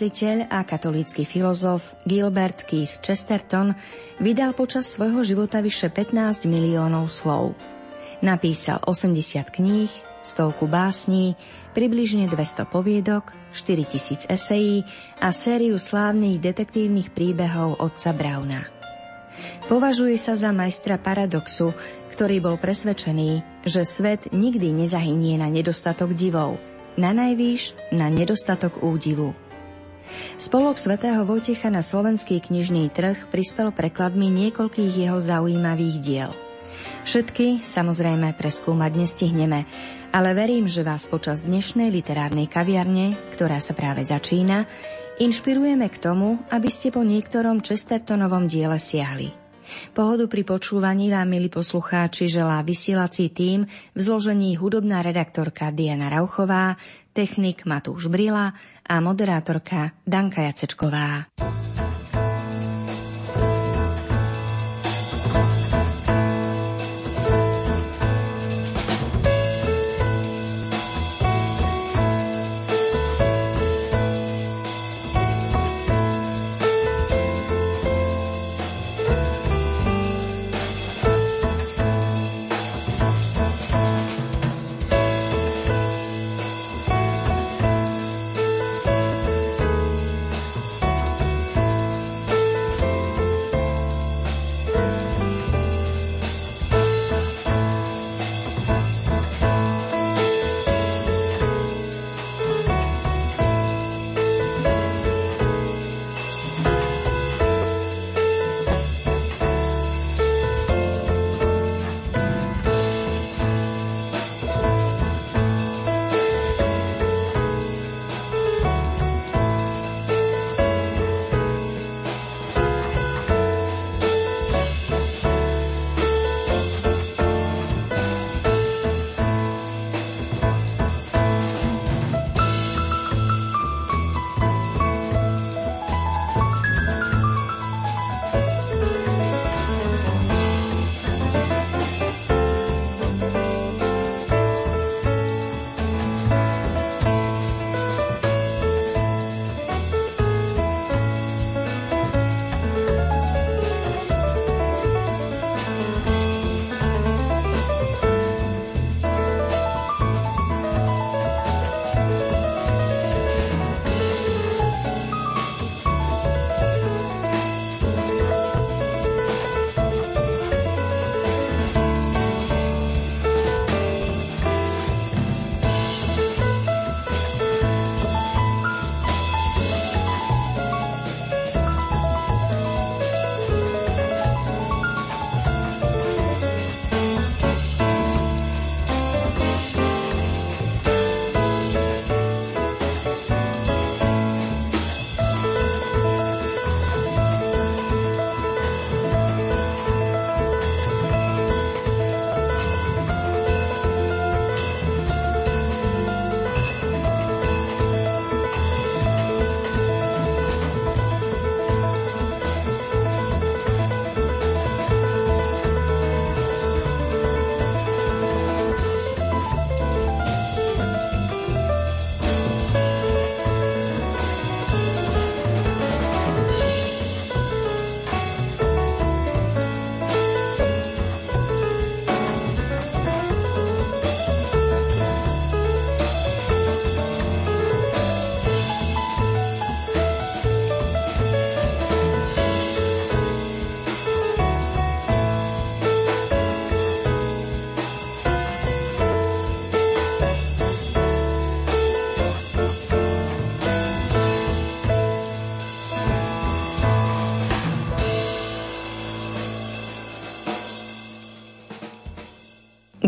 Mysliteľ a katolícky filozof Gilbert Keith Chesterton vydal počas svojho života vyše 15 miliónov slov. Napísal 80 kníh, stovku básní, približne 200 poviedok, 4000 esejí a sériu slávnych detektívnych príbehov otca Brauna. Považuje sa za majstra paradoxu, ktorý bol presvedčený, že svet nikdy nezahynie na nedostatok divov – na najvýš na nedostatok údivu. Spolok svätého Vojtecha na slovenský knižný trh prispel prekladmi niekoľkých jeho zaujímavých diel. Všetky samozrejme preskúmať nestihneme, ale verím, že vás počas dnešnej literárnej kaviarne, ktorá sa práve začína, inšpirujeme k tomu, aby ste po niektorom Chestertonovom diele siahli. Pohodu pri počúvaní vám, milí poslucháči, želá vysielací tým v zložení hudobná redaktorka Diana Rauchová, technik Matúš Brila a moderátorka Danka Jacečková.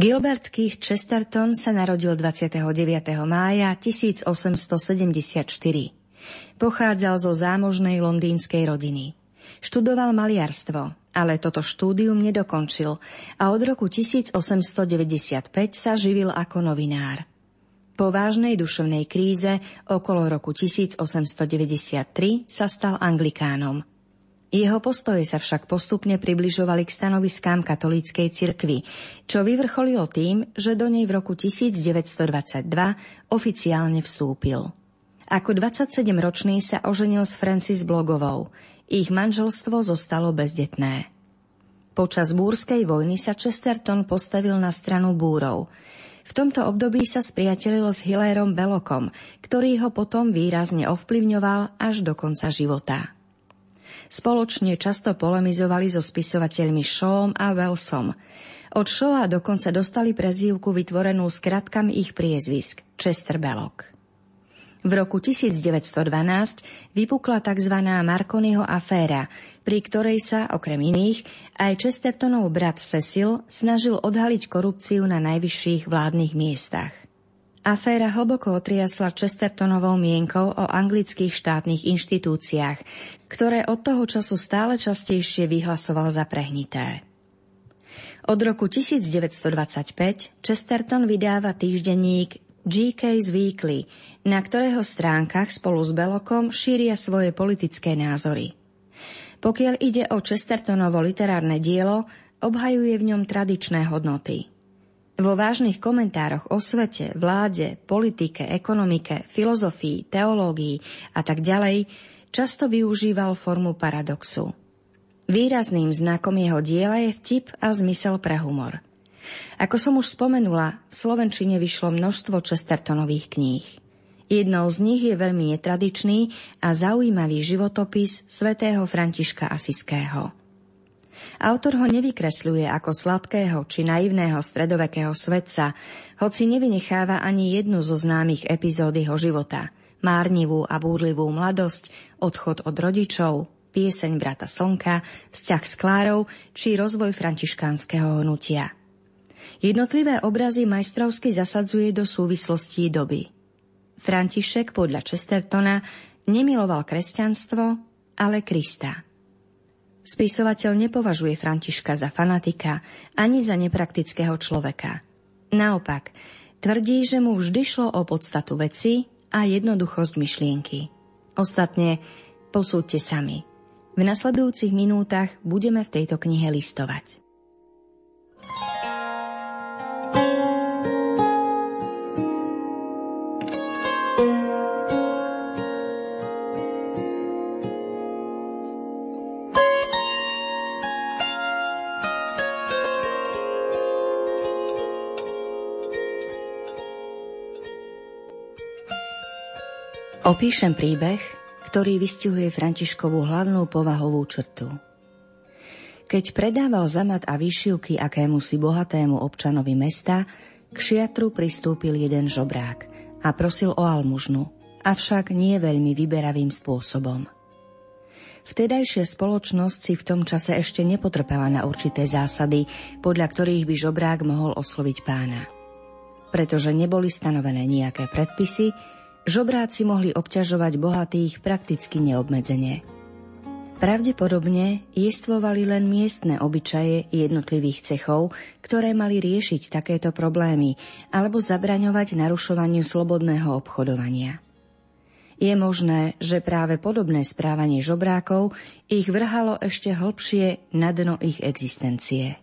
Gilbert Keith Chesterton sa narodil 29. mája 1874. Pochádzal zo zámožnej londýnskej rodiny. Študoval maliarstvo, ale toto štúdium nedokončil a od roku 1895 sa živil ako novinár. Po vážnej duševnej kríze okolo roku 1893 sa stal anglikánom. Jeho postoje sa však postupne približovali k stanoviskám katolíckej cirkvy, čo vyvrcholilo tým, že do nej v roku 1922 oficiálne vstúpil. Ako 27-ročný sa oženil s Francis Blogovou. Ich manželstvo zostalo bezdetné. Počas búrskej vojny sa Chesterton postavil na stranu búrov. V tomto období sa spriatelil s Hilérom Belokom, ktorý ho potom výrazne ovplyvňoval až do konca života. Spoločne často polemizovali so spisovateľmi Shawom a Wellsom. Od Shawa dokonca dostali prezývku vytvorenú skratkami ich priezvisk Chester Belloc. V roku 1912 vypukla tzv. Marconiho aféra, pri ktorej sa, okrem iných, aj Chestertonov brat Cecil snažil odhaliť korupciu na najvyšších vládnych miestach. Aféra hlboko otriasla Chestertonovou mienkou o anglických štátnych inštitúciách, ktoré od toho času stále častejšie vyhlasoval za prehnité. Od roku 1925 Chesterton vydáva týždenník GK's Weekly, na ktorého stránkach spolu s Belokom šíria svoje politické názory. Pokiaľ ide o Chestertonovo literárne dielo, obhajuje v ňom tradičné hodnoty – vo vážnych komentároch o svete, vláde, politike, ekonomike, filozofii, teológii a tak ďalej často využíval formu paradoxu. Výrazným znakom jeho diela je vtip a zmysel pre humor. Ako som už spomenula, v Slovenčine vyšlo množstvo Chestertonových kníh. Jednou z nich je veľmi netradičný a zaujímavý životopis svätého Františka Asiského. Autor ho nevykresľuje ako sladkého či naivného stredovekého svetca, hoci nevynecháva ani jednu zo známych epizód jeho života. Márnivú a búrlivú mladosť, odchod od rodičov, pieseň brata Slnka, vzťah s Klárou či rozvoj františkánskeho hnutia. Jednotlivé obrazy majstrovsky zasadzuje do súvislostí doby. František podľa Chestertona nemiloval kresťanstvo, ale Krista. Spisovateľ nepovažuje Františka za fanatika ani za nepraktického človeka. Naopak, tvrdí, že mu vždy šlo o podstatu veci a jednoduchosť myšlienky. Ostatne posúďte sami. V nasledujúcich minútach budeme v tejto knihe listovať. Opíšem príbeh, ktorý vystihuje Františkovú hlavnú povahovú črtu. Keď predával zamat a výšivky akému si bohatému občanovi mesta, k šiatru pristúpil jeden žobrák a prosil o almužnu, avšak nie veľmi vyberavým spôsobom. Vtedajšia spoločnosť si v tom čase ešte nepotrpela na určité zásady, podľa ktorých by žobrák mohol osloviť pána. Pretože neboli stanovené nejaké predpisy, žobráci mohli obťažovať bohatých prakticky neobmedzenie. Pravdepodobne jestvovali len miestne obyčaje jednotlivých cechov, ktoré mali riešiť takéto problémy alebo zabraňovať narušovaniu slobodného obchodovania. Je možné, že práve podobné správanie žobrákov ich vrhalo ešte hlbšie na dno ich existencie.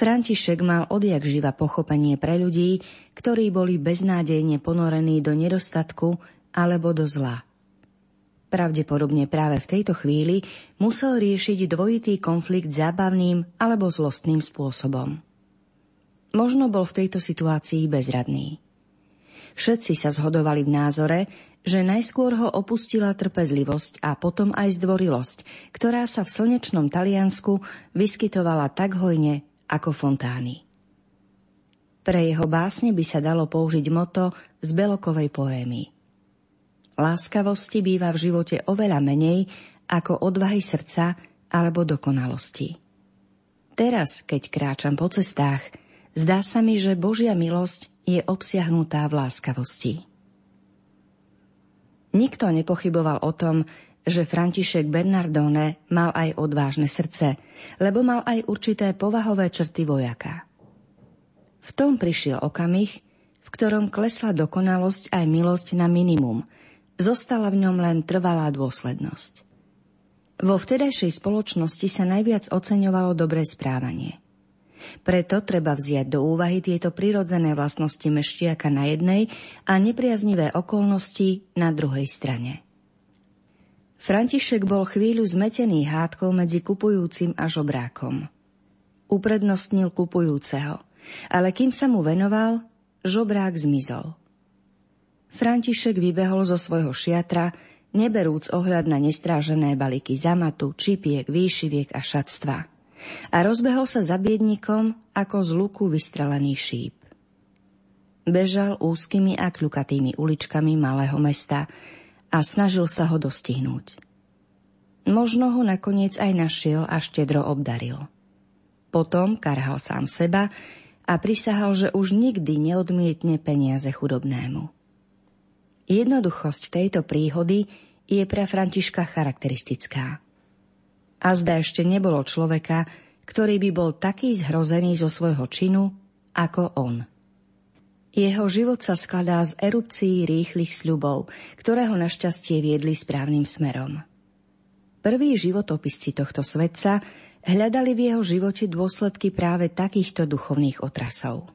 František mal odjak živa pochopenie pre ľudí, ktorí boli beznádejne ponorení do nedostatku alebo do zla. Pravdepodobne práve v tejto chvíli musel riešiť dvojitý konflikt zábavným alebo zlostným spôsobom. Možno bol v tejto situácii bezradný. Všetci sa zhodovali v názore, že najskôr ho opustila trpezlivosť a potom aj zdvorilosť, ktorá sa v slnečnom Taliansku vyskytovala tak hojne ako fontány. Pre jeho básne by sa dalo použiť moto z Belokovej poémy. Láskavosti býva v živote oveľa menej ako odvahy srdca alebo dokonalosti. Teraz, keď kráčam po cestách, Zdá sa mi, že Božia milosť je obsiahnutá v láskavosti. Nikto nepochyboval o tom, že František Bernardone mal aj odvážne srdce, lebo mal aj určité povahové črty vojaka. V tom prišiel okamih, v ktorom klesla dokonalosť aj milosť na minimum, zostala v ňom len trvalá dôslednosť. Vo vtedajšej spoločnosti sa najviac oceňovalo dobré správanie – preto treba vziať do úvahy tieto prirodzené vlastnosti meštiaka na jednej a nepriaznivé okolnosti na druhej strane. František bol chvíľu zmetený hádkou medzi kupujúcim a žobrákom. Uprednostnil kupujúceho, ale kým sa mu venoval, žobrák zmizol. František vybehol zo svojho šiatra, neberúc ohľad na nestrážené balíky zamatu, čipiek, výšiviek a šatstva – a rozbehol sa za biednikom ako z luku vystrelený šíp. Bežal úzkými a kľukatými uličkami malého mesta a snažil sa ho dostihnúť. Možno ho nakoniec aj našiel a štedro obdaril. Potom karhal sám seba a prisahal, že už nikdy neodmietne peniaze chudobnému. Jednoduchosť tejto príhody je pre Františka charakteristická. A zda ešte nebolo človeka, ktorý by bol taký zhrozený zo svojho činu, ako on. Jeho život sa skladá z erupcií rýchlych sľubov, ktoré ho našťastie viedli správnym smerom. Prví životopisci tohto svetca hľadali v jeho živote dôsledky práve takýchto duchovných otrasov.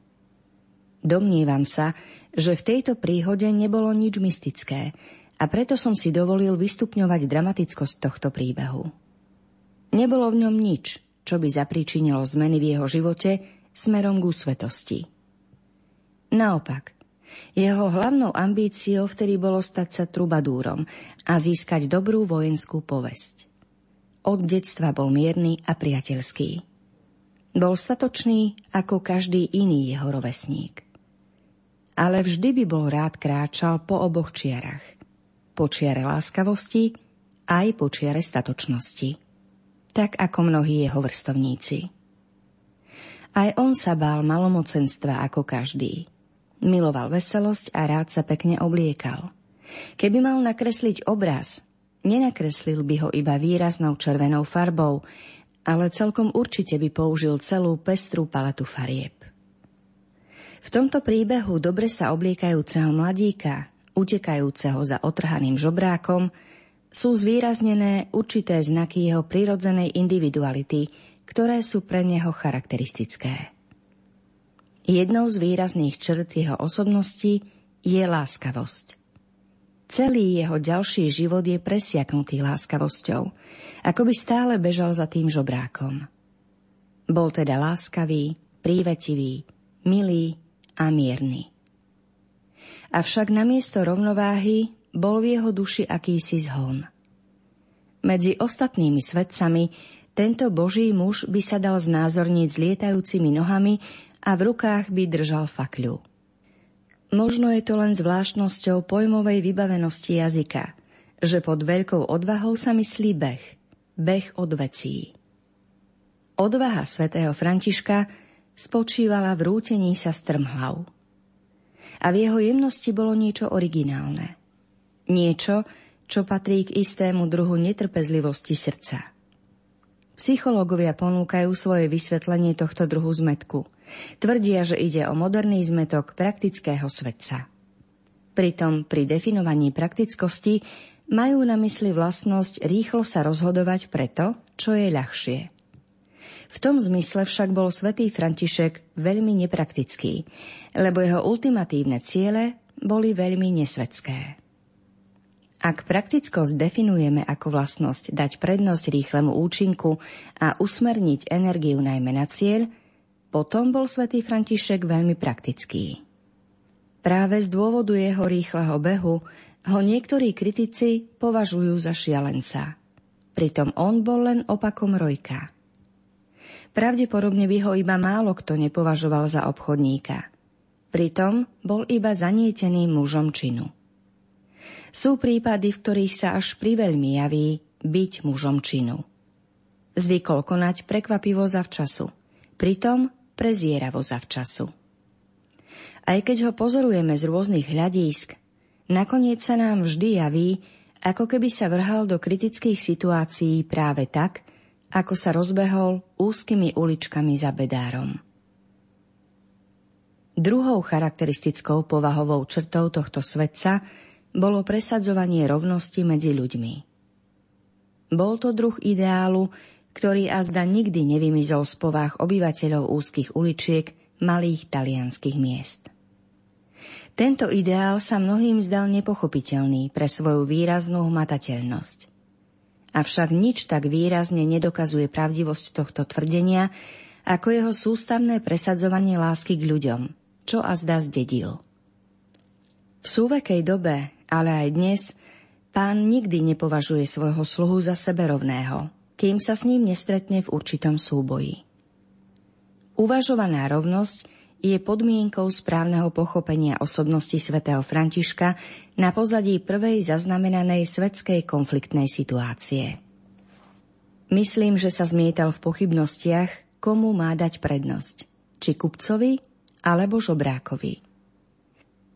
Domnievam sa, že v tejto príhode nebolo nič mystické a preto som si dovolil vystupňovať dramatickosť tohto príbehu. Nebolo v ňom nič, čo by zapríčinilo zmeny v jeho živote smerom k svetosti. Naopak, jeho hlavnou ambíciou vtedy bolo stať sa trubadúrom a získať dobrú vojenskú povesť. Od detstva bol mierny a priateľský. Bol statočný ako každý iný jeho rovesník. Ale vždy by bol rád kráčal po oboch čiarach. Po čiare láskavosti aj po čiare statočnosti tak ako mnohí jeho vrstovníci. Aj on sa bál malomocenstva ako každý. Miloval veselosť a rád sa pekne obliekal. Keby mal nakresliť obraz, nenakreslil by ho iba výraznou červenou farbou, ale celkom určite by použil celú pestrú paletu farieb. V tomto príbehu dobre sa obliekajúceho mladíka, utekajúceho za otrhaným žobrákom, sú zvýraznené určité znaky jeho prirodzenej individuality, ktoré sú pre neho charakteristické. Jednou z výrazných črt jeho osobnosti je láskavosť. Celý jeho ďalší život je presiaknutý láskavosťou, ako by stále bežal za tým žobrákom. Bol teda láskavý, prívetivý, milý a mierny. Avšak namiesto rovnováhy bol v jeho duši akýsi zhon. Medzi ostatnými svetcami tento boží muž by sa dal znázorniť s lietajúcimi nohami a v rukách by držal fakľu. Možno je to len zvláštnosťou pojmovej vybavenosti jazyka, že pod veľkou odvahou sa myslí beh, beh od vecí. Odvaha svätého Františka spočívala v rútení sa strmhlav. A v jeho jemnosti bolo niečo originálne – Niečo, čo patrí k istému druhu netrpezlivosti srdca. Psychológovia ponúkajú svoje vysvetlenie tohto druhu zmetku. Tvrdia, že ide o moderný zmetok praktického svetca. Pritom pri definovaní praktickosti majú na mysli vlastnosť rýchlo sa rozhodovať preto, čo je ľahšie. V tom zmysle však bol svätý František veľmi nepraktický, lebo jeho ultimatívne ciele boli veľmi nesvedské. Ak praktickosť definujeme ako vlastnosť dať prednosť rýchlemu účinku a usmerniť energiu najmä na cieľ, potom bol svätý František veľmi praktický. Práve z dôvodu jeho rýchleho behu ho niektorí kritici považujú za šialenca. Pritom on bol len opakom Rojka. Pravdepodobne by ho iba málo kto nepovažoval za obchodníka. Pritom bol iba zanietený mužom činu. Sú prípady, v ktorých sa až priveľmi javí byť mužom činu. Zvykol konať prekvapivo zavčasu. Pritom prezieravo zavčasu. Aj keď ho pozorujeme z rôznych hľadísk, nakoniec sa nám vždy javí, ako keby sa vrhal do kritických situácií práve tak, ako sa rozbehol úzkými uličkami za bedárom. Druhou charakteristickou povahovou črtou tohto svetca bolo presadzovanie rovnosti medzi ľuďmi. Bol to druh ideálu, ktorý azda nikdy nevymizol z povách obyvateľov úzkých uličiek malých talianských miest. Tento ideál sa mnohým zdal nepochopiteľný pre svoju výraznú hmatateľnosť. Avšak nič tak výrazne nedokazuje pravdivosť tohto tvrdenia, ako jeho sústavné presadzovanie lásky k ľuďom – čo a zda zdedil. V súvekej dobe, ale aj dnes, pán nikdy nepovažuje svojho sluhu za seberovného, kým sa s ním nestretne v určitom súboji. Uvažovaná rovnosť je podmienkou správneho pochopenia osobnosti svätého Františka na pozadí prvej zaznamenanej svetskej konfliktnej situácie. Myslím, že sa zmietal v pochybnostiach, komu má dať prednosť. Či kupcovi alebo žobrákovi.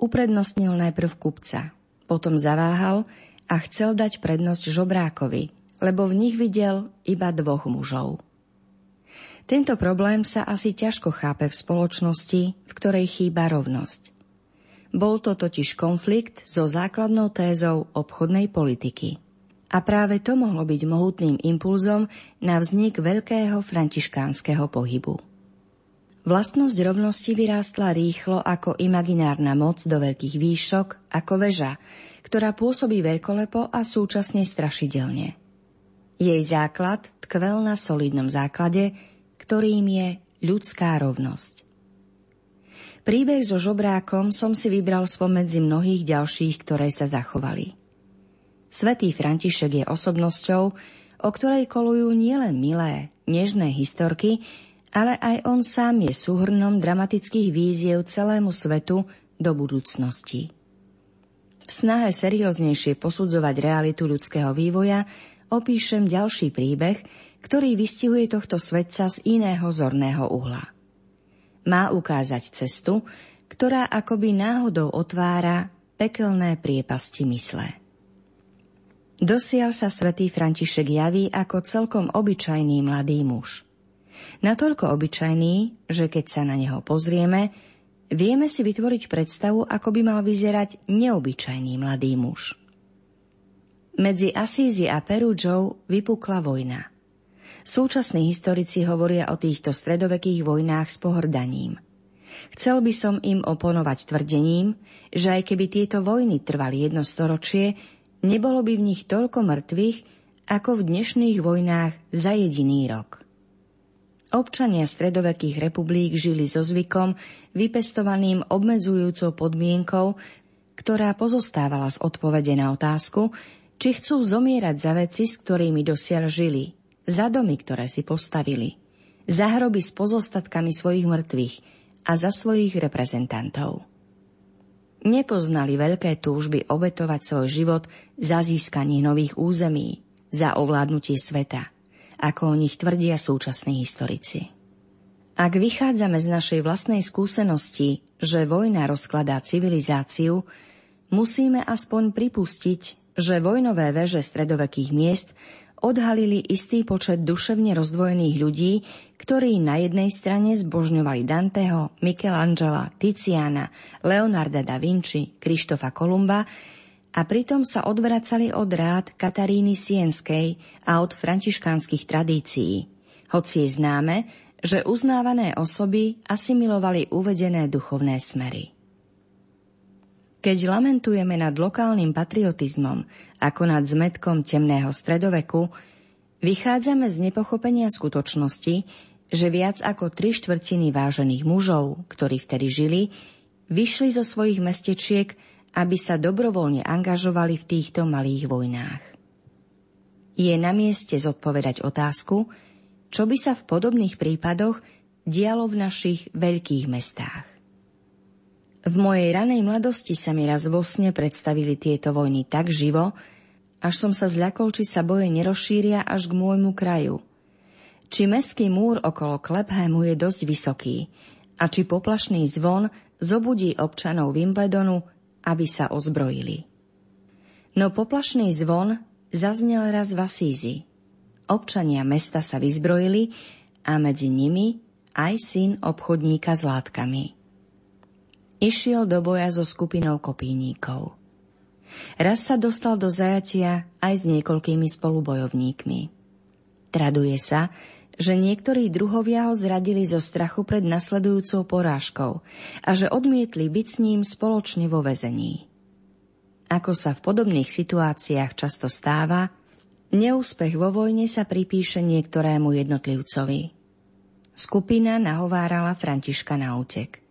Uprednostnil najprv kupca, potom zaváhal a chcel dať prednosť žobrákovi, lebo v nich videl iba dvoch mužov. Tento problém sa asi ťažko chápe v spoločnosti, v ktorej chýba rovnosť. Bol to totiž konflikt so základnou tézou obchodnej politiky. A práve to mohlo byť mohutným impulzom na vznik veľkého františkánskeho pohybu. Vlastnosť rovnosti vyrástla rýchlo ako imaginárna moc do veľkých výšok, ako väža, ktorá pôsobí veľkolepo a súčasne strašidelne. Jej základ tkvel na solidnom základe, ktorým je ľudská rovnosť. Príbeh so žobrákom som si vybral spomedzi mnohých ďalších, ktoré sa zachovali. Svetý František je osobnosťou, o ktorej kolujú nielen milé, nežné historky, ale aj on sám je súhrnom dramatických víziev celému svetu do budúcnosti. V snahe serióznejšie posudzovať realitu ľudského vývoja opíšem ďalší príbeh, ktorý vystihuje tohto svetca z iného zorného uhla. Má ukázať cestu, ktorá akoby náhodou otvára pekelné priepasti mysle. Dosial sa svätý František javí ako celkom obyčajný mladý muž – Natoľko obyčajný, že keď sa na neho pozrieme, vieme si vytvoriť predstavu, ako by mal vyzerať neobyčajný mladý muž. Medzi Asízi a Perúdžou vypukla vojna. Súčasní historici hovoria o týchto stredovekých vojnách s pohrdaním. Chcel by som im oponovať tvrdením, že aj keby tieto vojny trvali jedno storočie, nebolo by v nich toľko mŕtvych, ako v dnešných vojnách za jediný rok. Občania stredovekých republik žili so zvykom, vypestovaným obmedzujúcou podmienkou, ktorá pozostávala z odpovede na otázku, či chcú zomierať za veci, s ktorými dosiaľ žili, za domy, ktoré si postavili, za hroby s pozostatkami svojich mŕtvych a za svojich reprezentantov. Nepoznali veľké túžby obetovať svoj život za získanie nových území, za ovládnutie sveta – ako o nich tvrdia súčasní historici. Ak vychádzame z našej vlastnej skúsenosti, že vojna rozkladá civilizáciu, musíme aspoň pripustiť, že vojnové veže stredovekých miest odhalili istý počet duševne rozdvojených ľudí, ktorí na jednej strane zbožňovali Danteho, Michelangela, Tiziana, Leonarda da Vinci, Krištofa Kolumba a pritom sa odvracali od rád Kataríny Sienskej a od františkánskych tradícií, hoci je známe, že uznávané osoby asimilovali uvedené duchovné smery. Keď lamentujeme nad lokálnym patriotizmom ako nad zmetkom temného stredoveku, vychádzame z nepochopenia skutočnosti, že viac ako tri štvrtiny vážených mužov, ktorí vtedy žili, vyšli zo svojich mestečiek aby sa dobrovoľne angažovali v týchto malých vojnách. Je na mieste zodpovedať otázku, čo by sa v podobných prípadoch dialo v našich veľkých mestách. V mojej ranej mladosti sa mi raz vo sne predstavili tieto vojny tak živo, až som sa zľakol, či sa boje nerozšíria až k môjmu kraju. či meský múr okolo Klephému je dosť vysoký a či poplašný zvon zobudí občanov Wimbledonu, aby sa ozbrojili. No poplašný zvon zaznel raz v Asízi. Občania mesta sa vyzbrojili a medzi nimi aj syn obchodníka s látkami. Išiel do boja so skupinou kopíníkov. Raz sa dostal do zajatia aj s niekoľkými spolubojovníkmi. Traduje sa, že niektorí druhovia ho zradili zo strachu pred nasledujúcou porážkou a že odmietli byť s ním spoločne vo vezení. Ako sa v podobných situáciách často stáva, neúspech vo vojne sa pripíše niektorému jednotlivcovi. Skupina nahovárala Františka na útek.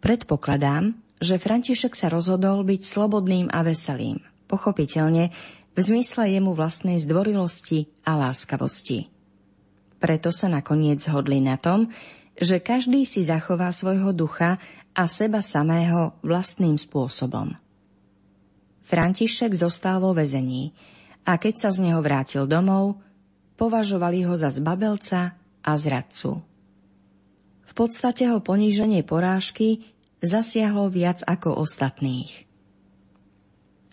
Predpokladám, že František sa rozhodol byť slobodným a veselým, pochopiteľne v zmysle jemu vlastnej zdvorilosti a láskavosti. Preto sa nakoniec zhodli na tom, že každý si zachová svojho ducha a seba samého vlastným spôsobom. František zostal vo vezení a keď sa z neho vrátil domov, považovali ho za zbabelca a zradcu. V podstate ho poníženie porážky zasiahlo viac ako ostatných.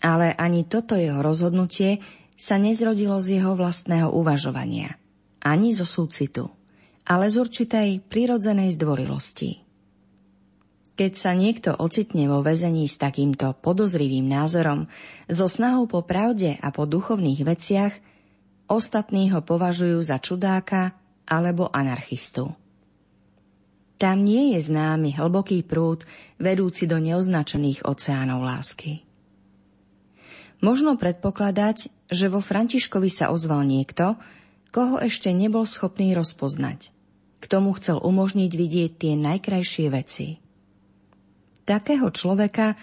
Ale ani toto jeho rozhodnutie sa nezrodilo z jeho vlastného uvažovania – ani zo súcitu, ale z určitej prirodzenej zdvorilosti. Keď sa niekto ocitne vo väzení s takýmto podozrivým názorom, so snahou po pravde a po duchovných veciach, ostatní ho považujú za čudáka alebo anarchistu. Tam nie je známy hlboký prúd vedúci do neoznačených oceánov lásky. Možno predpokladať, že vo Františkovi sa ozval niekto, koho ešte nebol schopný rozpoznať. K tomu chcel umožniť vidieť tie najkrajšie veci. Takého človeka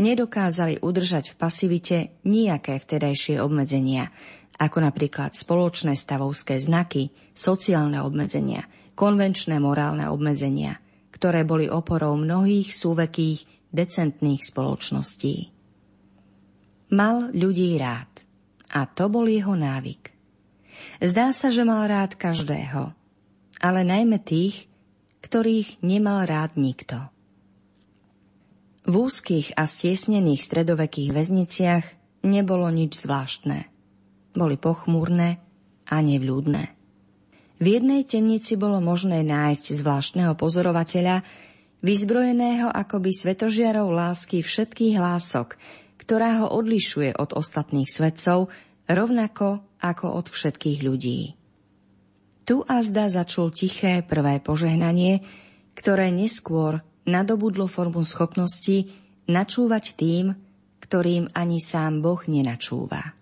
nedokázali udržať v pasivite nejaké vtedajšie obmedzenia, ako napríklad spoločné stavovské znaky, sociálne obmedzenia, konvenčné morálne obmedzenia, ktoré boli oporou mnohých súvekých, decentných spoločností. Mal ľudí rád a to bol jeho návyk. Zdá sa, že mal rád každého, ale najmä tých, ktorých nemal rád nikto. V úzkých a stiesnených stredovekých väzniciach nebolo nič zvláštne. Boli pochmúrne a nevľúdne. V jednej temnici bolo možné nájsť zvláštneho pozorovateľa, vyzbrojeného akoby svetožiarov lásky všetkých hlások, ktorá ho odlišuje od ostatných svetcov, rovnako ako od všetkých ľudí. Tu azda začul tiché prvé požehnanie, ktoré neskôr nadobudlo formu schopnosti načúvať tým, ktorým ani sám Boh nenačúva.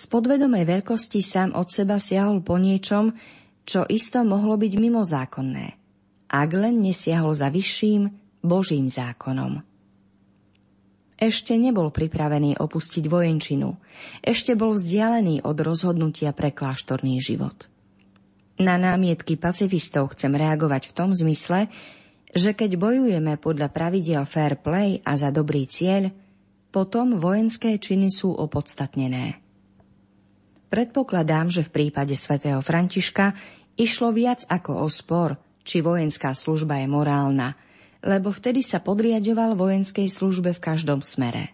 Z podvedomej veľkosti sám od seba siahol po niečom, čo isto mohlo byť mimozákonné, ak len nesiahol za vyšším Božím zákonom. Ešte nebol pripravený opustiť vojenčinu. Ešte bol vzdialený od rozhodnutia pre kláštorný život. Na námietky pacifistov chcem reagovať v tom zmysle, že keď bojujeme podľa pravidiel fair play a za dobrý cieľ, potom vojenské činy sú opodstatnené. Predpokladám, že v prípade svätého Františka išlo viac ako o spor, či vojenská služba je morálna – lebo vtedy sa podriadoval vojenskej službe v každom smere.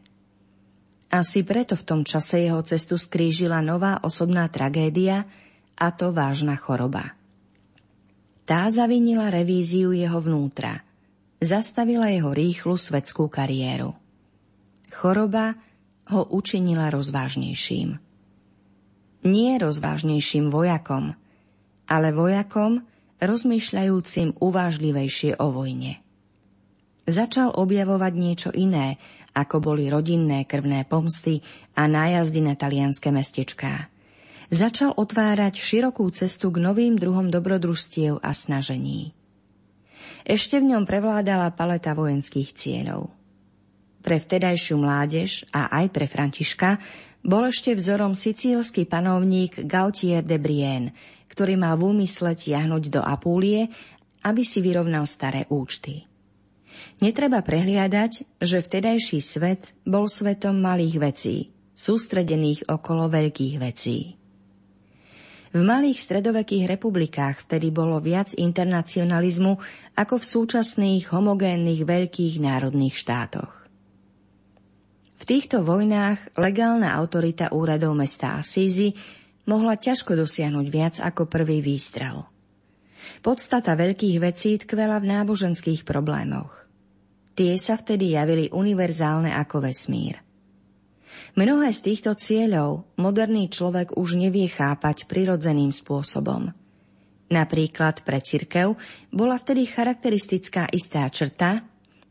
Asi preto v tom čase jeho cestu skrížila nová osobná tragédia, a to vážna choroba. Tá zavinila revíziu jeho vnútra, zastavila jeho rýchlu svetskú kariéru. Choroba ho učinila rozvážnejším. Nie rozvážnejším vojakom, ale vojakom rozmýšľajúcim uvážlivejšie o vojne začal objavovať niečo iné, ako boli rodinné krvné pomsty a nájazdy na talianské mestečká. Začal otvárať širokú cestu k novým druhom dobrodružstiev a snažení. Ešte v ňom prevládala paleta vojenských cieľov. Pre vtedajšiu mládež a aj pre Františka bol ešte vzorom sicílsky panovník Gautier de Brienne, ktorý mal v úmysle tiahnuť do Apúlie, aby si vyrovnal staré účty. Netreba prehliadať, že vtedajší svet bol svetom malých vecí, sústredených okolo veľkých vecí. V malých stredovekých republikách vtedy bolo viac internacionalizmu ako v súčasných homogénnych veľkých národných štátoch. V týchto vojnách legálna autorita úradov mesta Asízy mohla ťažko dosiahnuť viac ako prvý výstrel. Podstata veľkých vecí tkvela v náboženských problémoch. Tie sa vtedy javili univerzálne ako vesmír. Mnohé z týchto cieľov moderný človek už nevie chápať prirodzeným spôsobom. Napríklad pre cirkev bola vtedy charakteristická istá črta,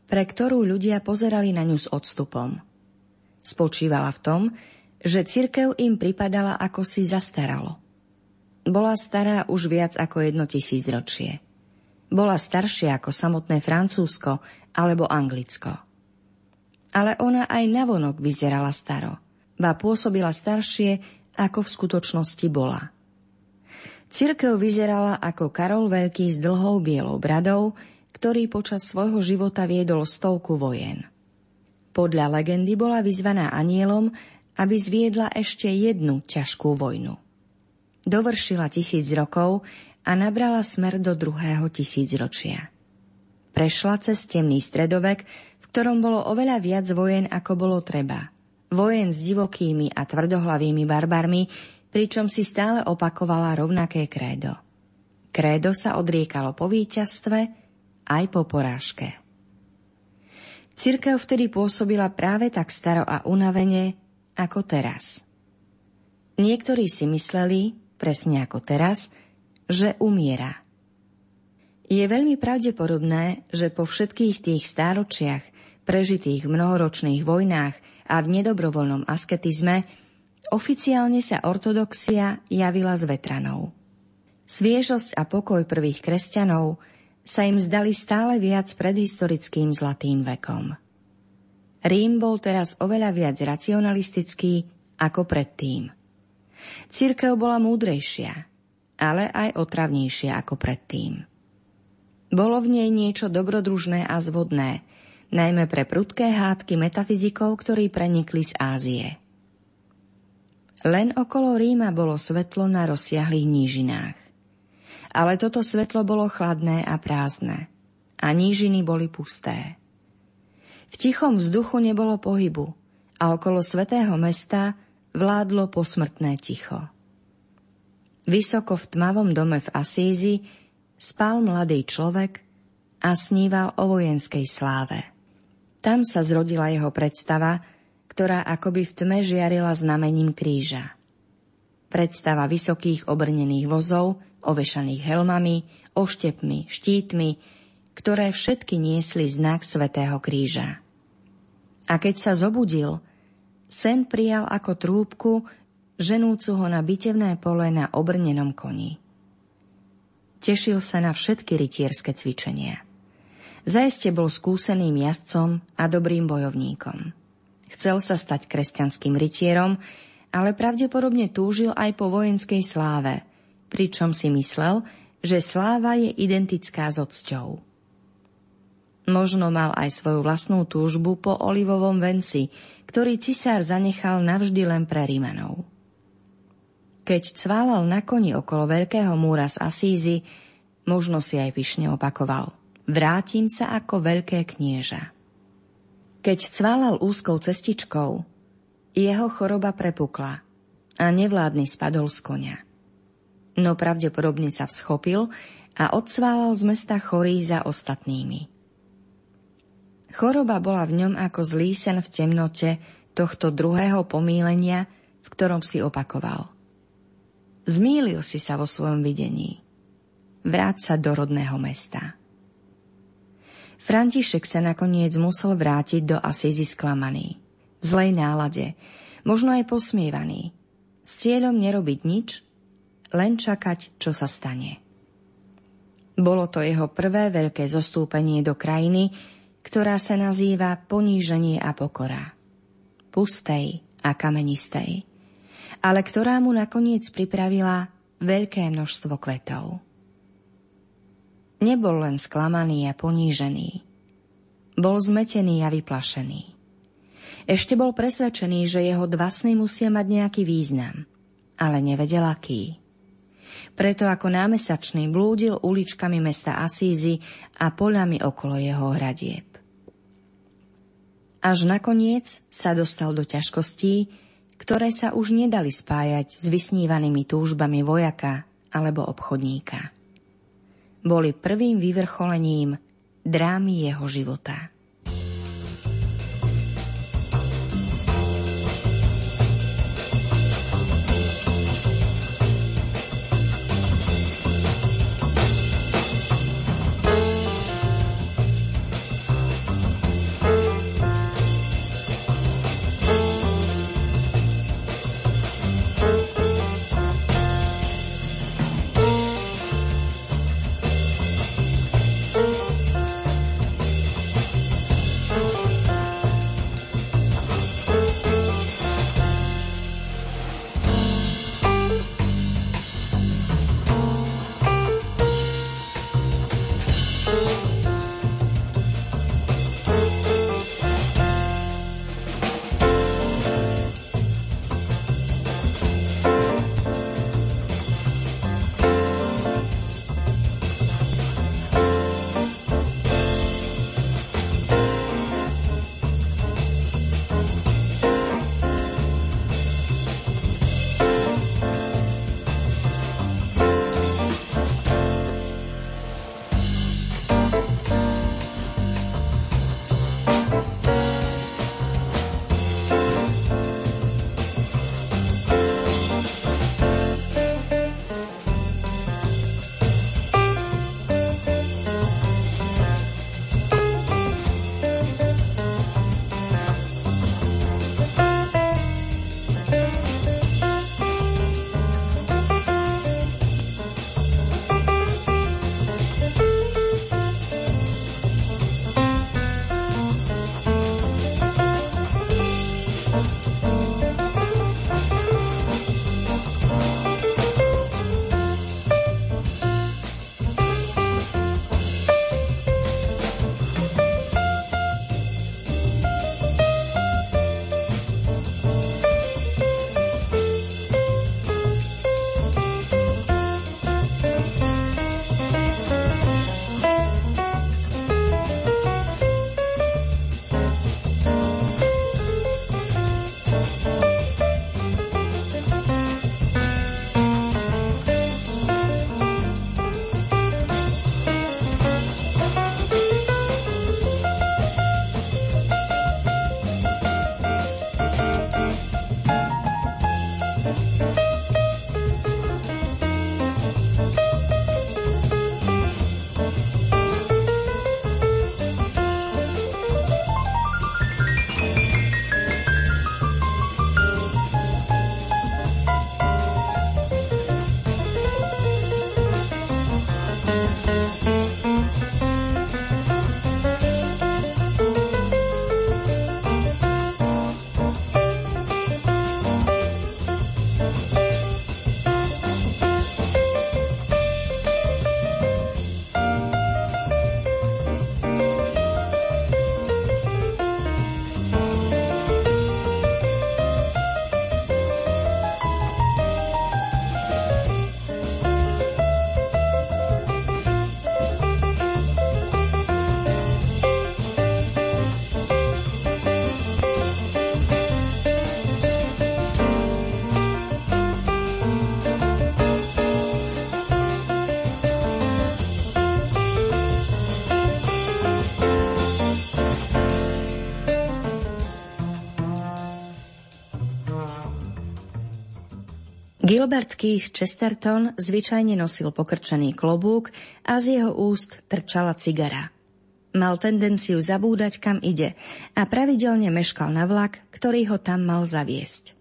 pre ktorú ľudia pozerali na ňu s odstupom. Spočívala v tom, že cirkev im pripadala ako si zastaralo. Bola stará už viac ako jedno tisíc ročie. Bola staršia ako samotné Francúzsko alebo Anglicko ale ona aj navonok vyzerala staro, ba pôsobila staršie, ako v skutočnosti bola. Cirkev vyzerala ako Karol Veľký s dlhou bielou bradou, ktorý počas svojho života viedol stovku vojen. Podľa legendy bola vyzvaná anielom, aby zviedla ešte jednu ťažkú vojnu. Dovršila tisíc rokov a nabrala smer do druhého tisícročia. Prešla cez temný stredovek, ktorom bolo oveľa viac vojen, ako bolo treba. Vojen s divokými a tvrdohlavými barbarmi, pričom si stále opakovala rovnaké krédo. Krédo sa odriekalo po víťazstve aj po porážke. Cirkev vtedy pôsobila práve tak staro a unavene ako teraz. Niektorí si mysleli, presne ako teraz, že umiera. Je veľmi pravdepodobné, že po všetkých tých stáročiach prežitých v mnohoročných vojnách a v nedobrovoľnom asketizme, oficiálne sa ortodoxia javila s vetranou. Sviežosť a pokoj prvých kresťanov sa im zdali stále viac predhistorickým zlatým vekom. Rím bol teraz oveľa viac racionalistický ako predtým. Církev bola múdrejšia, ale aj otravnejšia ako predtým. Bolo v nej niečo dobrodružné a zvodné, najmä pre prudké hádky metafyzikov, ktorí prenikli z Ázie. Len okolo Ríma bolo svetlo na rozsiahlých nížinách. Ale toto svetlo bolo chladné a prázdne a nížiny boli pusté. V tichom vzduchu nebolo pohybu a okolo svetého mesta vládlo posmrtné ticho. Vysoko v tmavom dome v Asízi spal mladý človek a sníval o vojenskej sláve. Tam sa zrodila jeho predstava, ktorá akoby v tme žiarila znamením kríža. Predstava vysokých obrnených vozov, ovešaných helmami, oštepmi, štítmi, ktoré všetky niesli znak svätého kríža. A keď sa zobudil, sen prijal ako trúbku, ženúcu ho na bitevné pole na obrnenom koni. Tešil sa na všetky rytierské cvičenia. Zaiste bol skúseným jazdcom a dobrým bojovníkom. Chcel sa stať kresťanským rytierom, ale pravdepodobne túžil aj po vojenskej sláve, pričom si myslel, že sláva je identická s ocťou. Možno mal aj svoju vlastnú túžbu po olivovom venci, ktorý cisár zanechal navždy len pre Rimanov. Keď cválal na koni okolo veľkého múra z Asízy, možno si aj pyšne opakoval – vrátim sa ako veľké knieža. Keď cválal úzkou cestičkou, jeho choroba prepukla a nevládny spadol z konia. No pravdepodobne sa vschopil a odsválal z mesta chorý za ostatnými. Choroba bola v ňom ako zlý sen v temnote tohto druhého pomílenia, v ktorom si opakoval. Zmýlil si sa vo svojom videní. Vráť sa do rodného mesta. František sa nakoniec musel vrátiť do Asízy sklamaný. V zlej nálade, možno aj posmievaný. S cieľom nerobiť nič, len čakať, čo sa stane. Bolo to jeho prvé veľké zostúpenie do krajiny, ktorá sa nazýva poníženie a pokora. Pustej a kamenistej, ale ktorá mu nakoniec pripravila veľké množstvo kvetov. Nebol len sklamaný a ponížený. Bol zmetený a vyplašený. Ešte bol presvedčený, že jeho dva sny musia mať nejaký význam, ale nevedel aký. Preto ako námesačný blúdil uličkami mesta Asízy a poľami okolo jeho hradieb. Až nakoniec sa dostal do ťažkostí, ktoré sa už nedali spájať s vysnívanými túžbami vojaka alebo obchodníka. Boli prvým vyvrcholením drámy jeho života. Keith Chesterton zvyčajne nosil pokrčený klobúk a z jeho úst trčala cigara. Mal tendenciu zabúdať, kam ide a pravidelne meškal na vlak, ktorý ho tam mal zaviesť.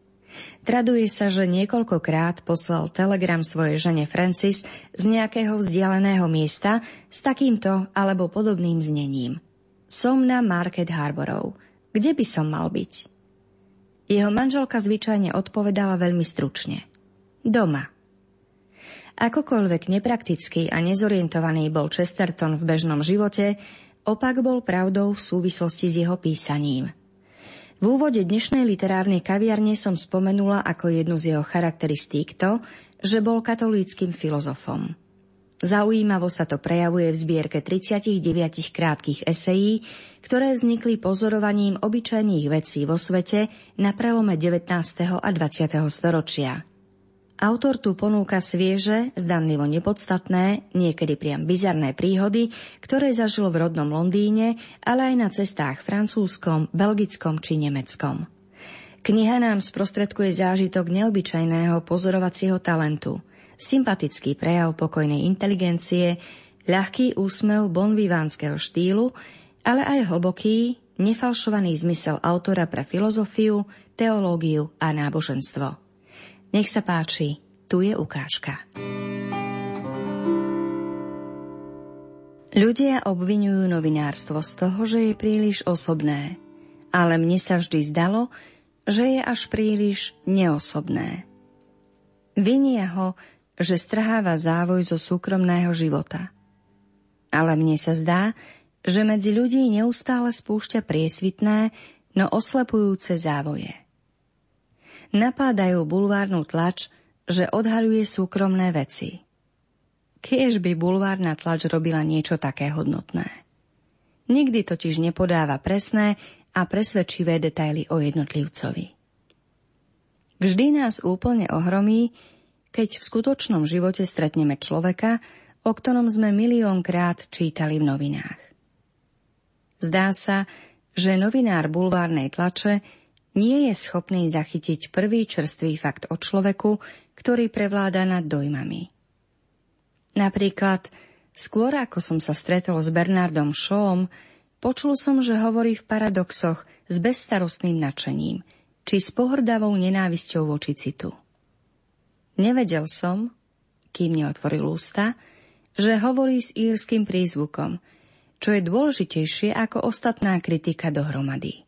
Traduje sa, že niekoľkokrát poslal telegram svojej žene Francis z nejakého vzdialeného miesta s takýmto alebo podobným znením. Som na Market Harborov. Kde by som mal byť? Jeho manželka zvyčajne odpovedala veľmi stručne – Doma. Akokoľvek nepraktický a nezorientovaný bol Chesterton v bežnom živote, opak bol pravdou v súvislosti s jeho písaním. V úvode dnešnej literárnej kaviarne som spomenula ako jednu z jeho charakteristík to, že bol katolíckým filozofom. Zaujímavo sa to prejavuje v zbierke 39 krátkých esejí, ktoré vznikli pozorovaním obyčajných vecí vo svete na prelome 19. a 20. storočia. Autor tu ponúka svieže, zdanlivo nepodstatné, niekedy priam bizarné príhody, ktoré zažil v rodnom Londýne, ale aj na cestách francúzskom, belgickom či nemeckom. Kniha nám sprostredkuje zážitok neobyčajného pozorovacieho talentu, sympatický prejav pokojnej inteligencie, ľahký úsmev bonvivánskeho štýlu, ale aj hlboký, nefalšovaný zmysel autora pre filozofiu, teológiu a náboženstvo. Nech sa páči, tu je ukážka. Ľudia obvinujú novinárstvo z toho, že je príliš osobné, ale mne sa vždy zdalo, že je až príliš neosobné. Vinia ho, že strháva závoj zo súkromného života. Ale mne sa zdá, že medzi ľudí neustále spúšťa priesvitné, no oslepujúce závoje napádajú bulvárnu tlač, že odhaľuje súkromné veci. Kiež by bulvárna tlač robila niečo také hodnotné. Nikdy totiž nepodáva presné a presvedčivé detaily o jednotlivcovi. Vždy nás úplne ohromí, keď v skutočnom živote stretneme človeka, o ktorom sme miliónkrát čítali v novinách. Zdá sa, že novinár bulvárnej tlače nie je schopný zachytiť prvý čerstvý fakt o človeku, ktorý prevláda nad dojmami. Napríklad, skôr ako som sa stretol s Bernardom Shawom, počul som, že hovorí v paradoxoch s bezstarostným nadšením, či s pohrdavou nenávisťou voči citu. Nevedel som, kým neotvoril ústa, že hovorí s írským prízvukom, čo je dôležitejšie ako ostatná kritika dohromady.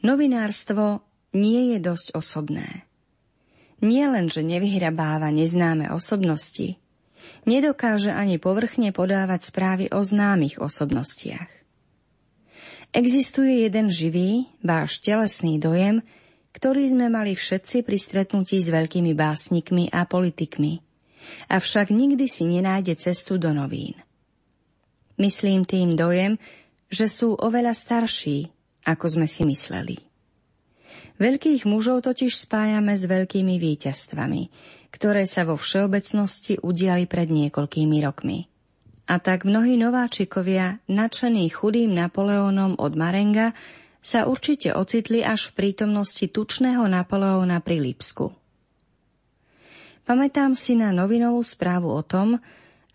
Novinárstvo nie je dosť osobné. Nie len, že nevyhrabáva neznáme osobnosti, nedokáže ani povrchne podávať správy o známych osobnostiach. Existuje jeden živý, váš telesný dojem, ktorý sme mali všetci pri stretnutí s veľkými básnikmi a politikmi, avšak nikdy si nenájde cestu do novín. Myslím tým dojem, že sú oveľa starší, ako sme si mysleli. Veľkých mužov totiž spájame s veľkými víťazstvami, ktoré sa vo všeobecnosti udiali pred niekoľkými rokmi. A tak mnohí nováčikovia, nadšení chudým Napoleónom od Marenga, sa určite ocitli až v prítomnosti tučného Napoleóna pri Lipsku. Pamätám si na novinovú správu o tom,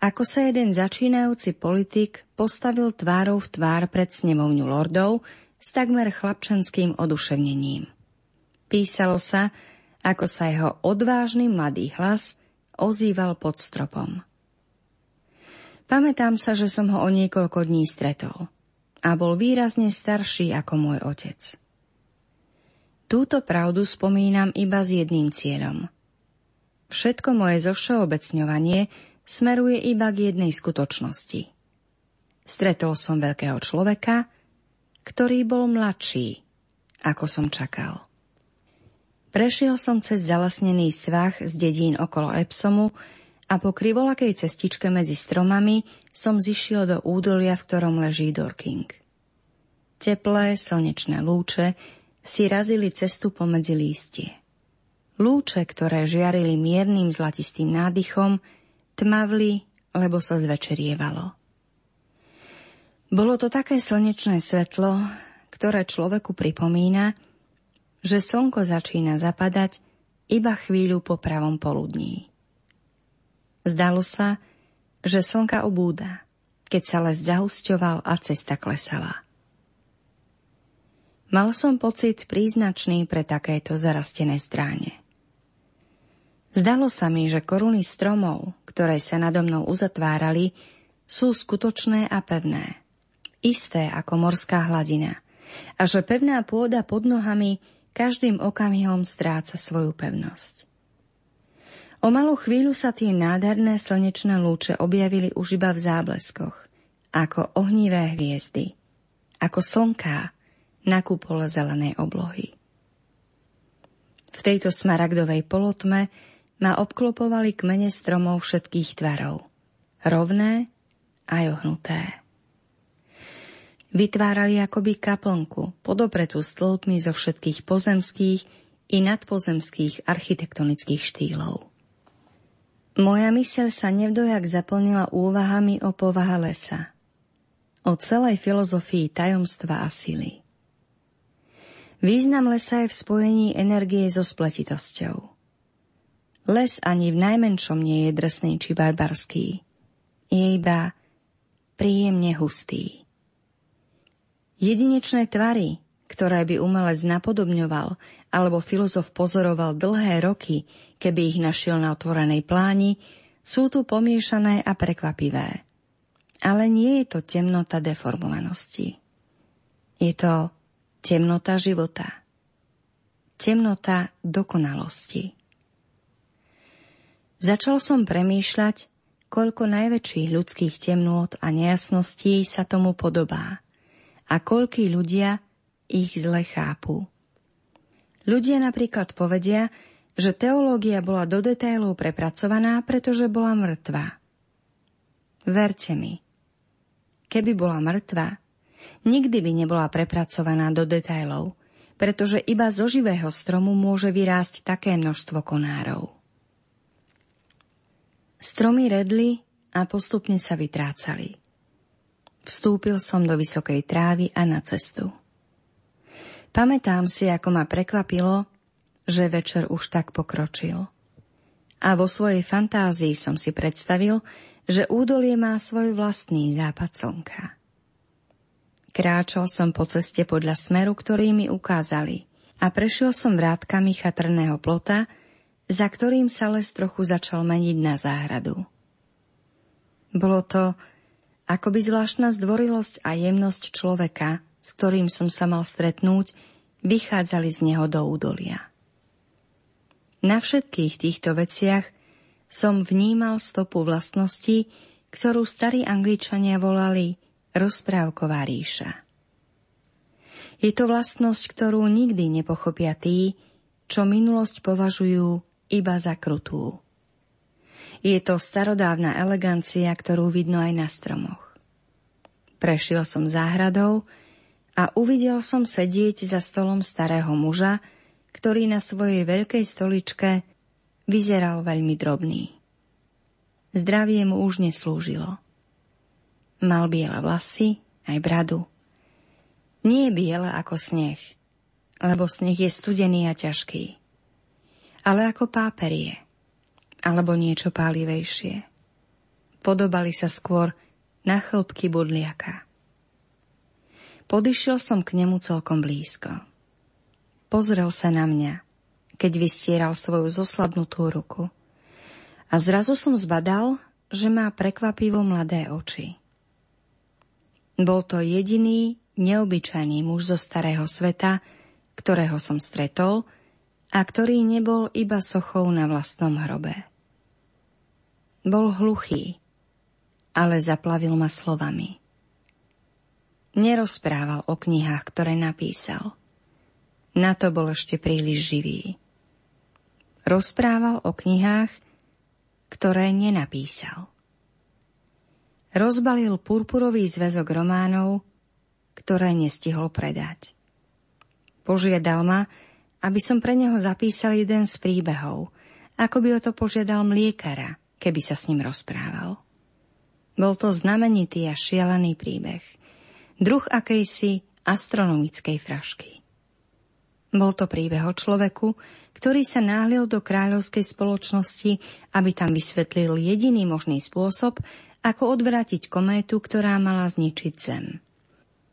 ako sa jeden začínajúci politik postavil tvárou v tvár pred snemovňu lordov s takmer chlapčenským oduševnením. Písalo sa, ako sa jeho odvážny mladý hlas ozýval pod stropom. Pamätám sa, že som ho o niekoľko dní stretol a bol výrazne starší ako môj otec. Túto pravdu spomínam iba s jedným cieľom. Všetko moje zovšeobecňovanie smeruje iba k jednej skutočnosti. Stretol som veľkého človeka, ktorý bol mladší, ako som čakal. Prešiel som cez zalasnený svah z dedín okolo Epsomu a po krivolakej cestičke medzi stromami som zišiel do údolia, v ktorom leží Dorking. Teplé slnečné lúče si razili cestu pomedzi lístie. Lúče, ktoré žiarili miernym zlatistým nádychom, tmavli, lebo sa zvečerievalo. Bolo to také slnečné svetlo, ktoré človeku pripomína, že slnko začína zapadať iba chvíľu po pravom poludní. Zdalo sa, že slnka obúda, keď sa les zahusťoval a cesta klesala. Mal som pocit príznačný pre takéto zarastené stráne. Zdalo sa mi, že koruny stromov, ktoré sa nado mnou uzatvárali, sú skutočné a pevné isté ako morská hladina a že pevná pôda pod nohami každým okamihom stráca svoju pevnosť. O malú chvíľu sa tie nádherné slnečné lúče objavili už iba v zábleskoch, ako ohnivé hviezdy, ako slnká na kúpole zelenej oblohy. V tejto smaragdovej polotme ma obklopovali kmene stromov všetkých tvarov. Rovné aj ohnuté. Vytvárali akoby kaplnku, podopretú stĺpmi zo všetkých pozemských i nadpozemských architektonických štýlov. Moja myseľ sa nevdojak zaplnila úvahami o povaha lesa, o celej filozofii tajomstva a sily. Význam lesa je v spojení energie so spletitosťou. Les ani v najmenšom nie je drsný či barbarský. Je iba príjemne hustý. Jedinečné tvary, ktoré by umelec napodobňoval alebo filozof pozoroval dlhé roky, keby ich našiel na otvorenej pláni, sú tu pomiešané a prekvapivé. Ale nie je to temnota deformovanosti. Je to temnota života. Temnota dokonalosti. Začal som premýšľať, koľko najväčších ľudských temnôt a nejasností sa tomu podobá – a koľkí ľudia ich zle chápu. Ľudia napríklad povedia, že teológia bola do detailov prepracovaná, pretože bola mŕtva. Verte mi, keby bola mŕtva, nikdy by nebola prepracovaná do detailov, pretože iba zo živého stromu môže vyrásť také množstvo konárov. Stromy redli a postupne sa vytrácali. Vstúpil som do vysokej trávy a na cestu. Pamätám si, ako ma prekvapilo, že večer už tak pokročil. A vo svojej fantázii som si predstavil, že údolie má svoj vlastný západ slnka. Kráčal som po ceste podľa smeru, ktorý mi ukázali a prešiel som vrátkami chatrného plota, za ktorým sa les trochu začal meniť na záhradu. Bolo to ako by zvláštna zdvorilosť a jemnosť človeka, s ktorým som sa mal stretnúť, vychádzali z neho do údolia. Na všetkých týchto veciach som vnímal stopu vlastnosti, ktorú starí Angličania volali rozprávková ríša. Je to vlastnosť, ktorú nikdy nepochopia tí, čo minulosť považujú iba za krutú. Je to starodávna elegancia, ktorú vidno aj na stromoch. Prešiel som záhradou a uvidel som sedieť za stolom starého muža, ktorý na svojej veľkej stoličke vyzeral veľmi drobný. Zdravie mu už neslúžilo. Mal biele vlasy, aj bradu. Nie je biele ako sneh, lebo sneh je studený a ťažký, ale ako páperie alebo niečo pálivejšie. Podobali sa skôr na chlbky budliaka. Podišiel som k nemu celkom blízko. Pozrel sa na mňa, keď vystieral svoju zoslabnutú ruku. A zrazu som zbadal, že má prekvapivo mladé oči. Bol to jediný, neobyčajný muž zo starého sveta, ktorého som stretol a ktorý nebol iba sochou na vlastnom hrobe. Bol hluchý, ale zaplavil ma slovami. Nerozprával o knihách, ktoré napísal. Na to bol ešte príliš živý. Rozprával o knihách, ktoré nenapísal. Rozbalil purpurový zväzok románov, ktoré nestihol predať. Požiadal ma, aby som pre neho zapísal jeden z príbehov, ako by o to požiadal mliekara – keby sa s ním rozprával. Bol to znamenitý a šialený príbeh. Druh akejsi astronomickej frašky. Bol to príbeh o človeku, ktorý sa náhliel do kráľovskej spoločnosti, aby tam vysvetlil jediný možný spôsob, ako odvrátiť kométu, ktorá mala zničiť Zem.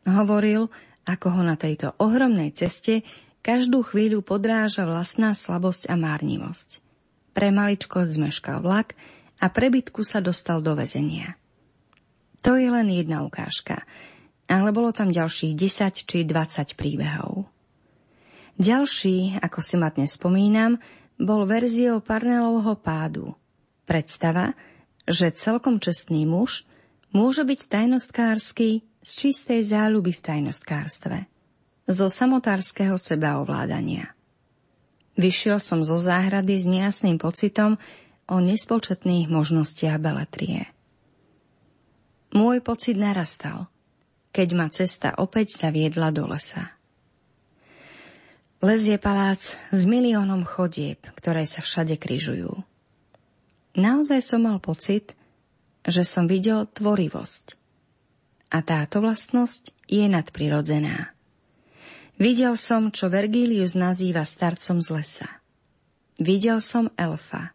Hovoril, ako ho na tejto ohromnej ceste každú chvíľu podráža vlastná slabosť a márnivosť. Pre maličko zmeškal vlak a prebytku sa dostal do väzenia. To je len jedna ukážka, ale bolo tam ďalších 10 či 20 príbehov. Ďalší, ako si ma dnes spomínam, bol verziou Parnelovho pádu. Predstava, že celkom čestný muž môže byť tajnostkársky z čistej záľuby v tajnostkárstve. Zo samotárskeho sebaovládania. Vyšiel som zo záhrady s nejasným pocitom o nespočetných možnostiach beletrie. Môj pocit narastal, keď ma cesta opäť zaviedla do lesa. Les je palác s miliónom chodieb, ktoré sa všade kryžujú. Naozaj som mal pocit, že som videl tvorivosť. A táto vlastnosť je nadprirodzená. Videl som, čo Vergilius nazýva starcom z lesa. Videl som elfa.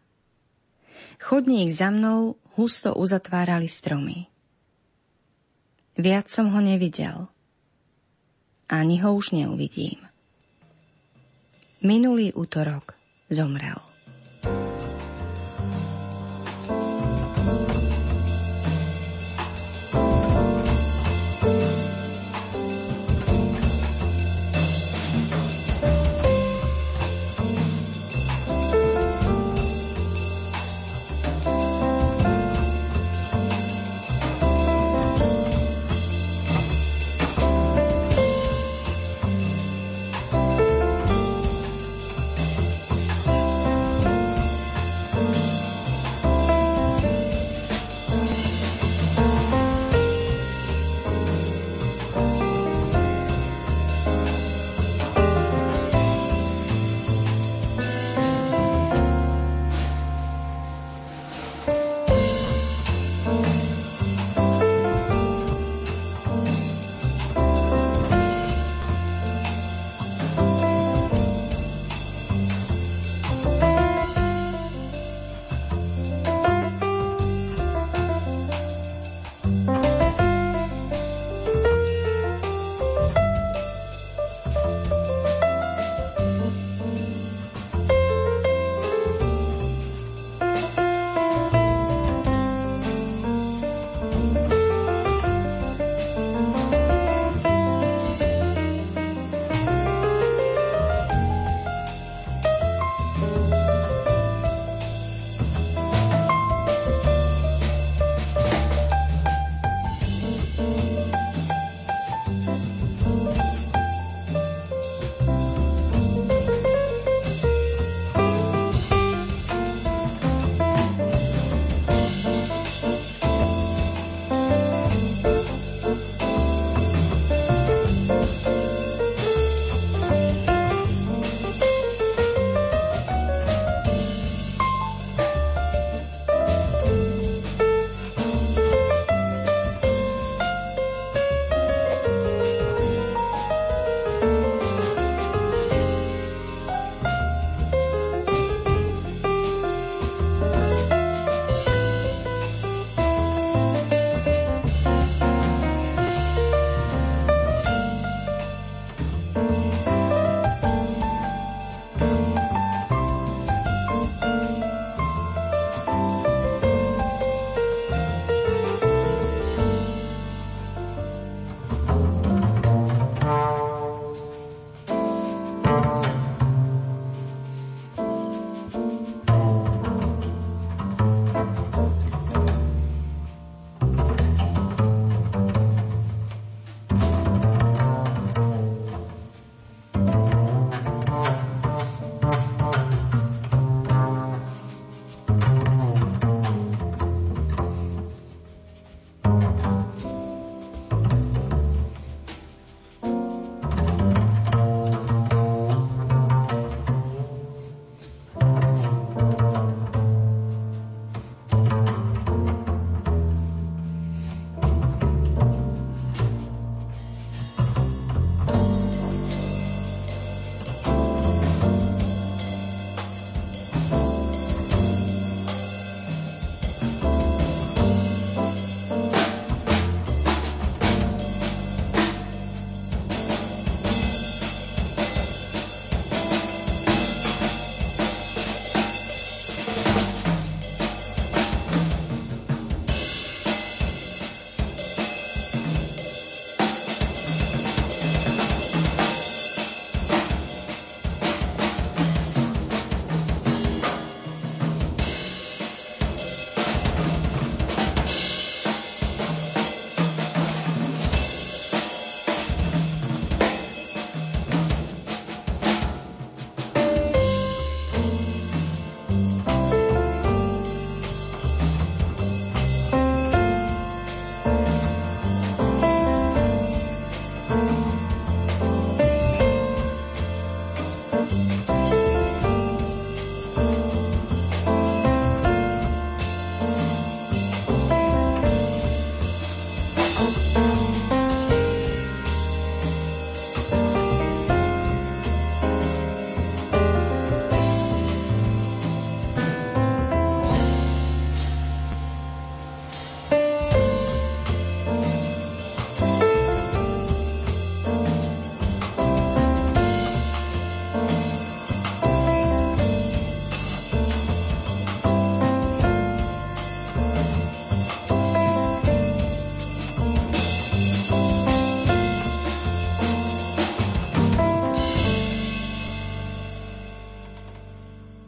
Chodník za mnou husto uzatvárali stromy. Viac som ho nevidel. Ani ho už neuvidím. Minulý útorok zomrel.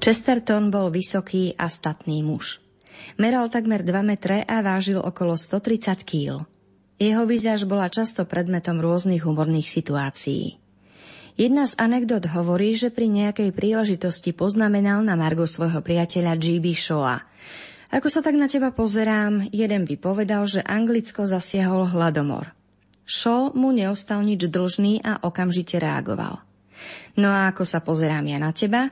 Chesterton bol vysoký a statný muž. Meral takmer 2 metre a vážil okolo 130 kýl. Jeho výzaž bola často predmetom rôznych humorných situácií. Jedna z anekdot hovorí, že pri nejakej príležitosti poznamenal na Margo svojho priateľa G.B. Shawa. Ako sa tak na teba pozerám, jeden by povedal, že Anglicko zasiahol hladomor. Shaw mu neostal nič dlžný a okamžite reagoval. No a ako sa pozerám ja na teba,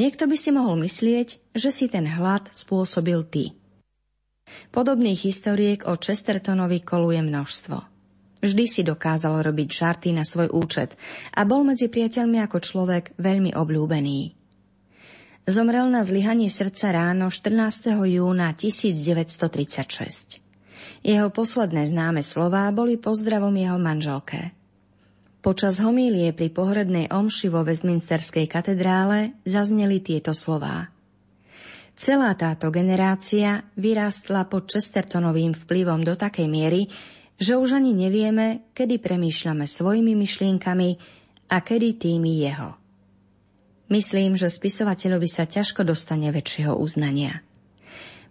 Niekto by si mohol myslieť, že si ten hlad spôsobil ty. Podobných historiek o Chestertonovi koluje množstvo. Vždy si dokázal robiť žarty na svoj účet a bol medzi priateľmi ako človek veľmi obľúbený. Zomrel na zlyhanie srdca ráno 14. júna 1936. Jeho posledné známe slová boli pozdravom jeho manželke – Počas homílie pri pohrednej omši vo Westminsterskej katedrále zazneli tieto slová. Celá táto generácia vyrástla pod Chestertonovým vplyvom do takej miery, že už ani nevieme, kedy premýšľame svojimi myšlienkami a kedy tými jeho. Myslím, že spisovateľovi sa ťažko dostane väčšieho uznania.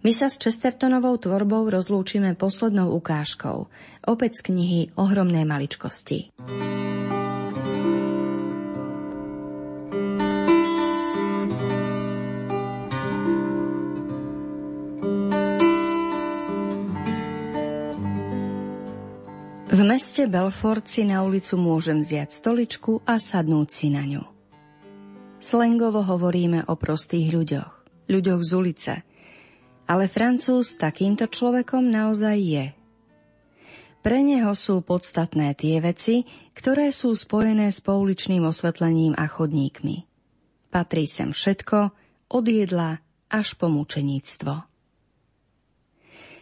My sa s Chestertonovou tvorbou rozlúčime poslednou ukážkou, opäť z knihy Ohromné maličkosti. V meste Belfort si na ulicu môžem vziať stoličku a sadnúť si na ňu. Slengovo hovoríme o prostých ľuďoch, ľuďoch z ulice. Ale Francúz takýmto človekom naozaj je. Pre neho sú podstatné tie veci, ktoré sú spojené s pouličným osvetlením a chodníkmi. Patrí sem všetko, od jedla až po mučeníctvo.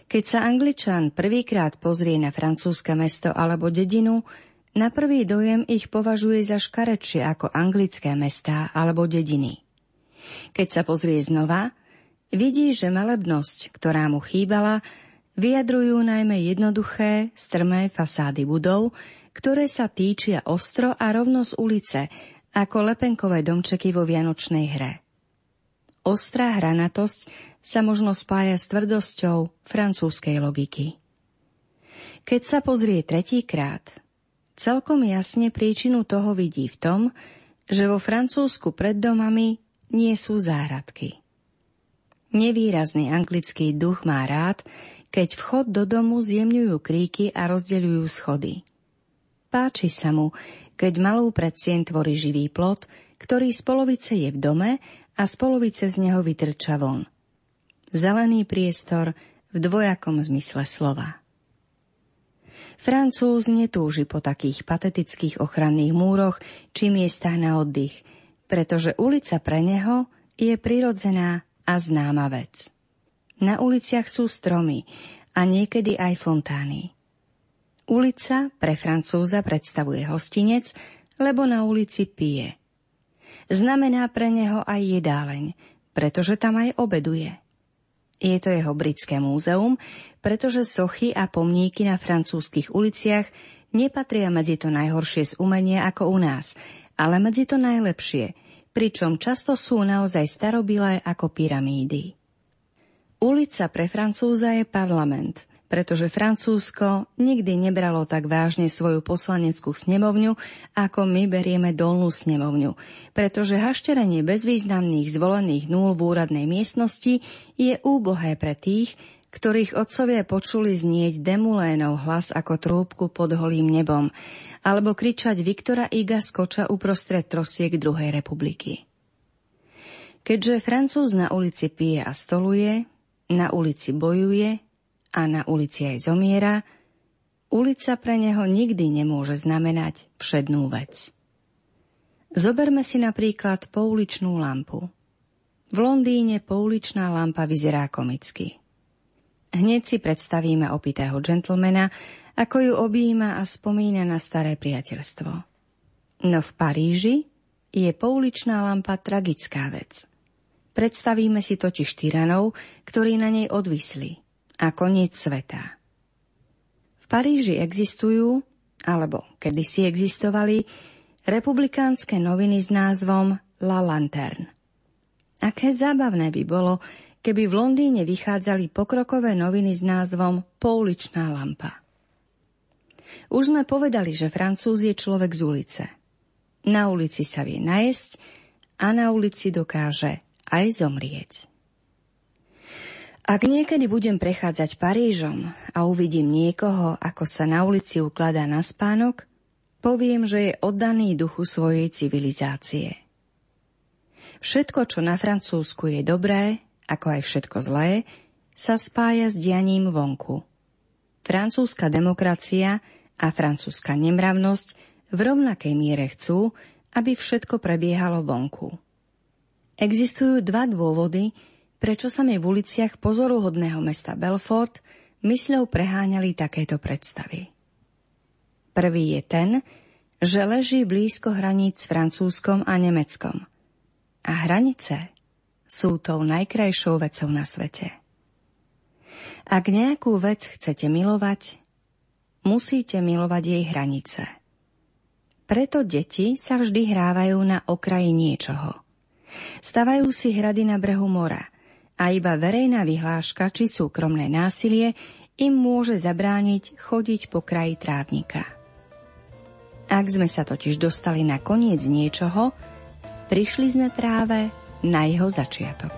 Keď sa Angličan prvýkrát pozrie na francúzske mesto alebo dedinu, na prvý dojem ich považuje za škarečie ako anglické mestá alebo dediny. Keď sa pozrie znova, vidí, že malebnosť, ktorá mu chýbala, vyjadrujú najmä jednoduché, strmé fasády budov, ktoré sa týčia ostro a rovno z ulice, ako lepenkové domčeky vo Vianočnej hre. Ostrá hranatosť sa možno spája s tvrdosťou francúzskej logiky. Keď sa pozrie tretíkrát, celkom jasne príčinu toho vidí v tom, že vo Francúzsku pred domami nie sú záhradky. Nevýrazný anglický duch má rád, keď vchod do domu zjemňujú kríky a rozdeľujú schody. Páči sa mu, keď malú predsien tvorí živý plot, ktorý z polovice je v dome a z polovice z neho vytrča von – zelený priestor v dvojakom zmysle slova. Francúz netúži po takých patetických ochranných múroch či miestach na oddych, pretože ulica pre neho je prirodzená a známa vec. Na uliciach sú stromy a niekedy aj fontány. Ulica pre Francúza predstavuje hostinec, lebo na ulici pije. Znamená pre neho aj jedáleň, pretože tam aj obeduje. Je to jeho britské múzeum, pretože sochy a pomníky na francúzskych uliciach nepatria medzi to najhoršie z umenia ako u nás, ale medzi to najlepšie, pričom často sú naozaj starobilé ako pyramídy. Ulica pre Francúza je parlament – pretože Francúzsko nikdy nebralo tak vážne svoju poslaneckú snemovňu, ako my berieme dolnú snemovňu, pretože hašterenie bezvýznamných zvolených nul v úradnej miestnosti je úbohé pre tých, ktorých otcovia počuli znieť demulénov hlas ako trúbku pod holým nebom, alebo kričať Viktora Iga skoča uprostred trosiek druhej republiky. Keďže Francúz na ulici pije a stoluje, na ulici bojuje, a na ulici aj zomiera, ulica pre neho nikdy nemôže znamenať všednú vec. Zoberme si napríklad pouličnú lampu. V Londýne pouličná lampa vyzerá komicky. Hneď si predstavíme opitého džentlmena, ako ju objíma a spomína na staré priateľstvo. No v Paríži je pouličná lampa tragická vec. Predstavíme si totiž tyranov, ktorí na nej odvisli – a koniec sveta. V Paríži existujú, alebo kedysi existovali, republikánske noviny s názvom La Lanterne. Aké zábavné by bolo, keby v Londýne vychádzali pokrokové noviny s názvom Pouličná lampa. Už sme povedali, že Francúz je človek z ulice. Na ulici sa vie najesť a na ulici dokáže aj zomrieť. Ak niekedy budem prechádzať Parížom a uvidím niekoho, ako sa na ulici ukladá na spánok, poviem, že je oddaný duchu svojej civilizácie. Všetko, čo na Francúzsku je dobré, ako aj všetko zlé, sa spája s dianím vonku. Francúzska demokracia a francúzska nemravnosť v rovnakej miere chcú, aby všetko prebiehalo vonku. Existujú dva dôvody, prečo sa mi v uliciach pozoruhodného mesta Belfort mysľou preháňali takéto predstavy. Prvý je ten, že leží blízko hraníc s Francúzskom a Nemeckom. A hranice sú tou najkrajšou vecou na svete. Ak nejakú vec chcete milovať, musíte milovať jej hranice. Preto deti sa vždy hrávajú na okraji niečoho – Stavajú si hrady na brehu mora a iba verejná vyhláška či súkromné násilie im môže zabrániť chodiť po kraji trávnika. Ak sme sa totiž dostali na koniec niečoho, prišli sme práve na jeho začiatok.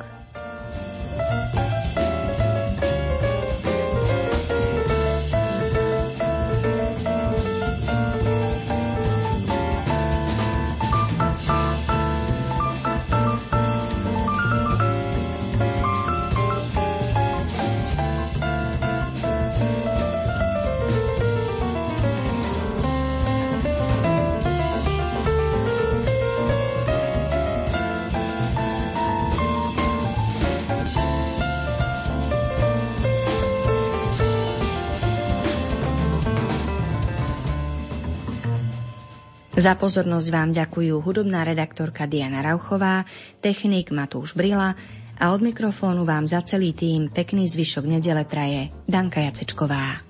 Za pozornosť vám ďakujú hudobná redaktorka Diana Rauchová, technik Matúš Brila a od mikrofónu vám za celý tým pekný zvyšok nedele praje Danka Jacečková.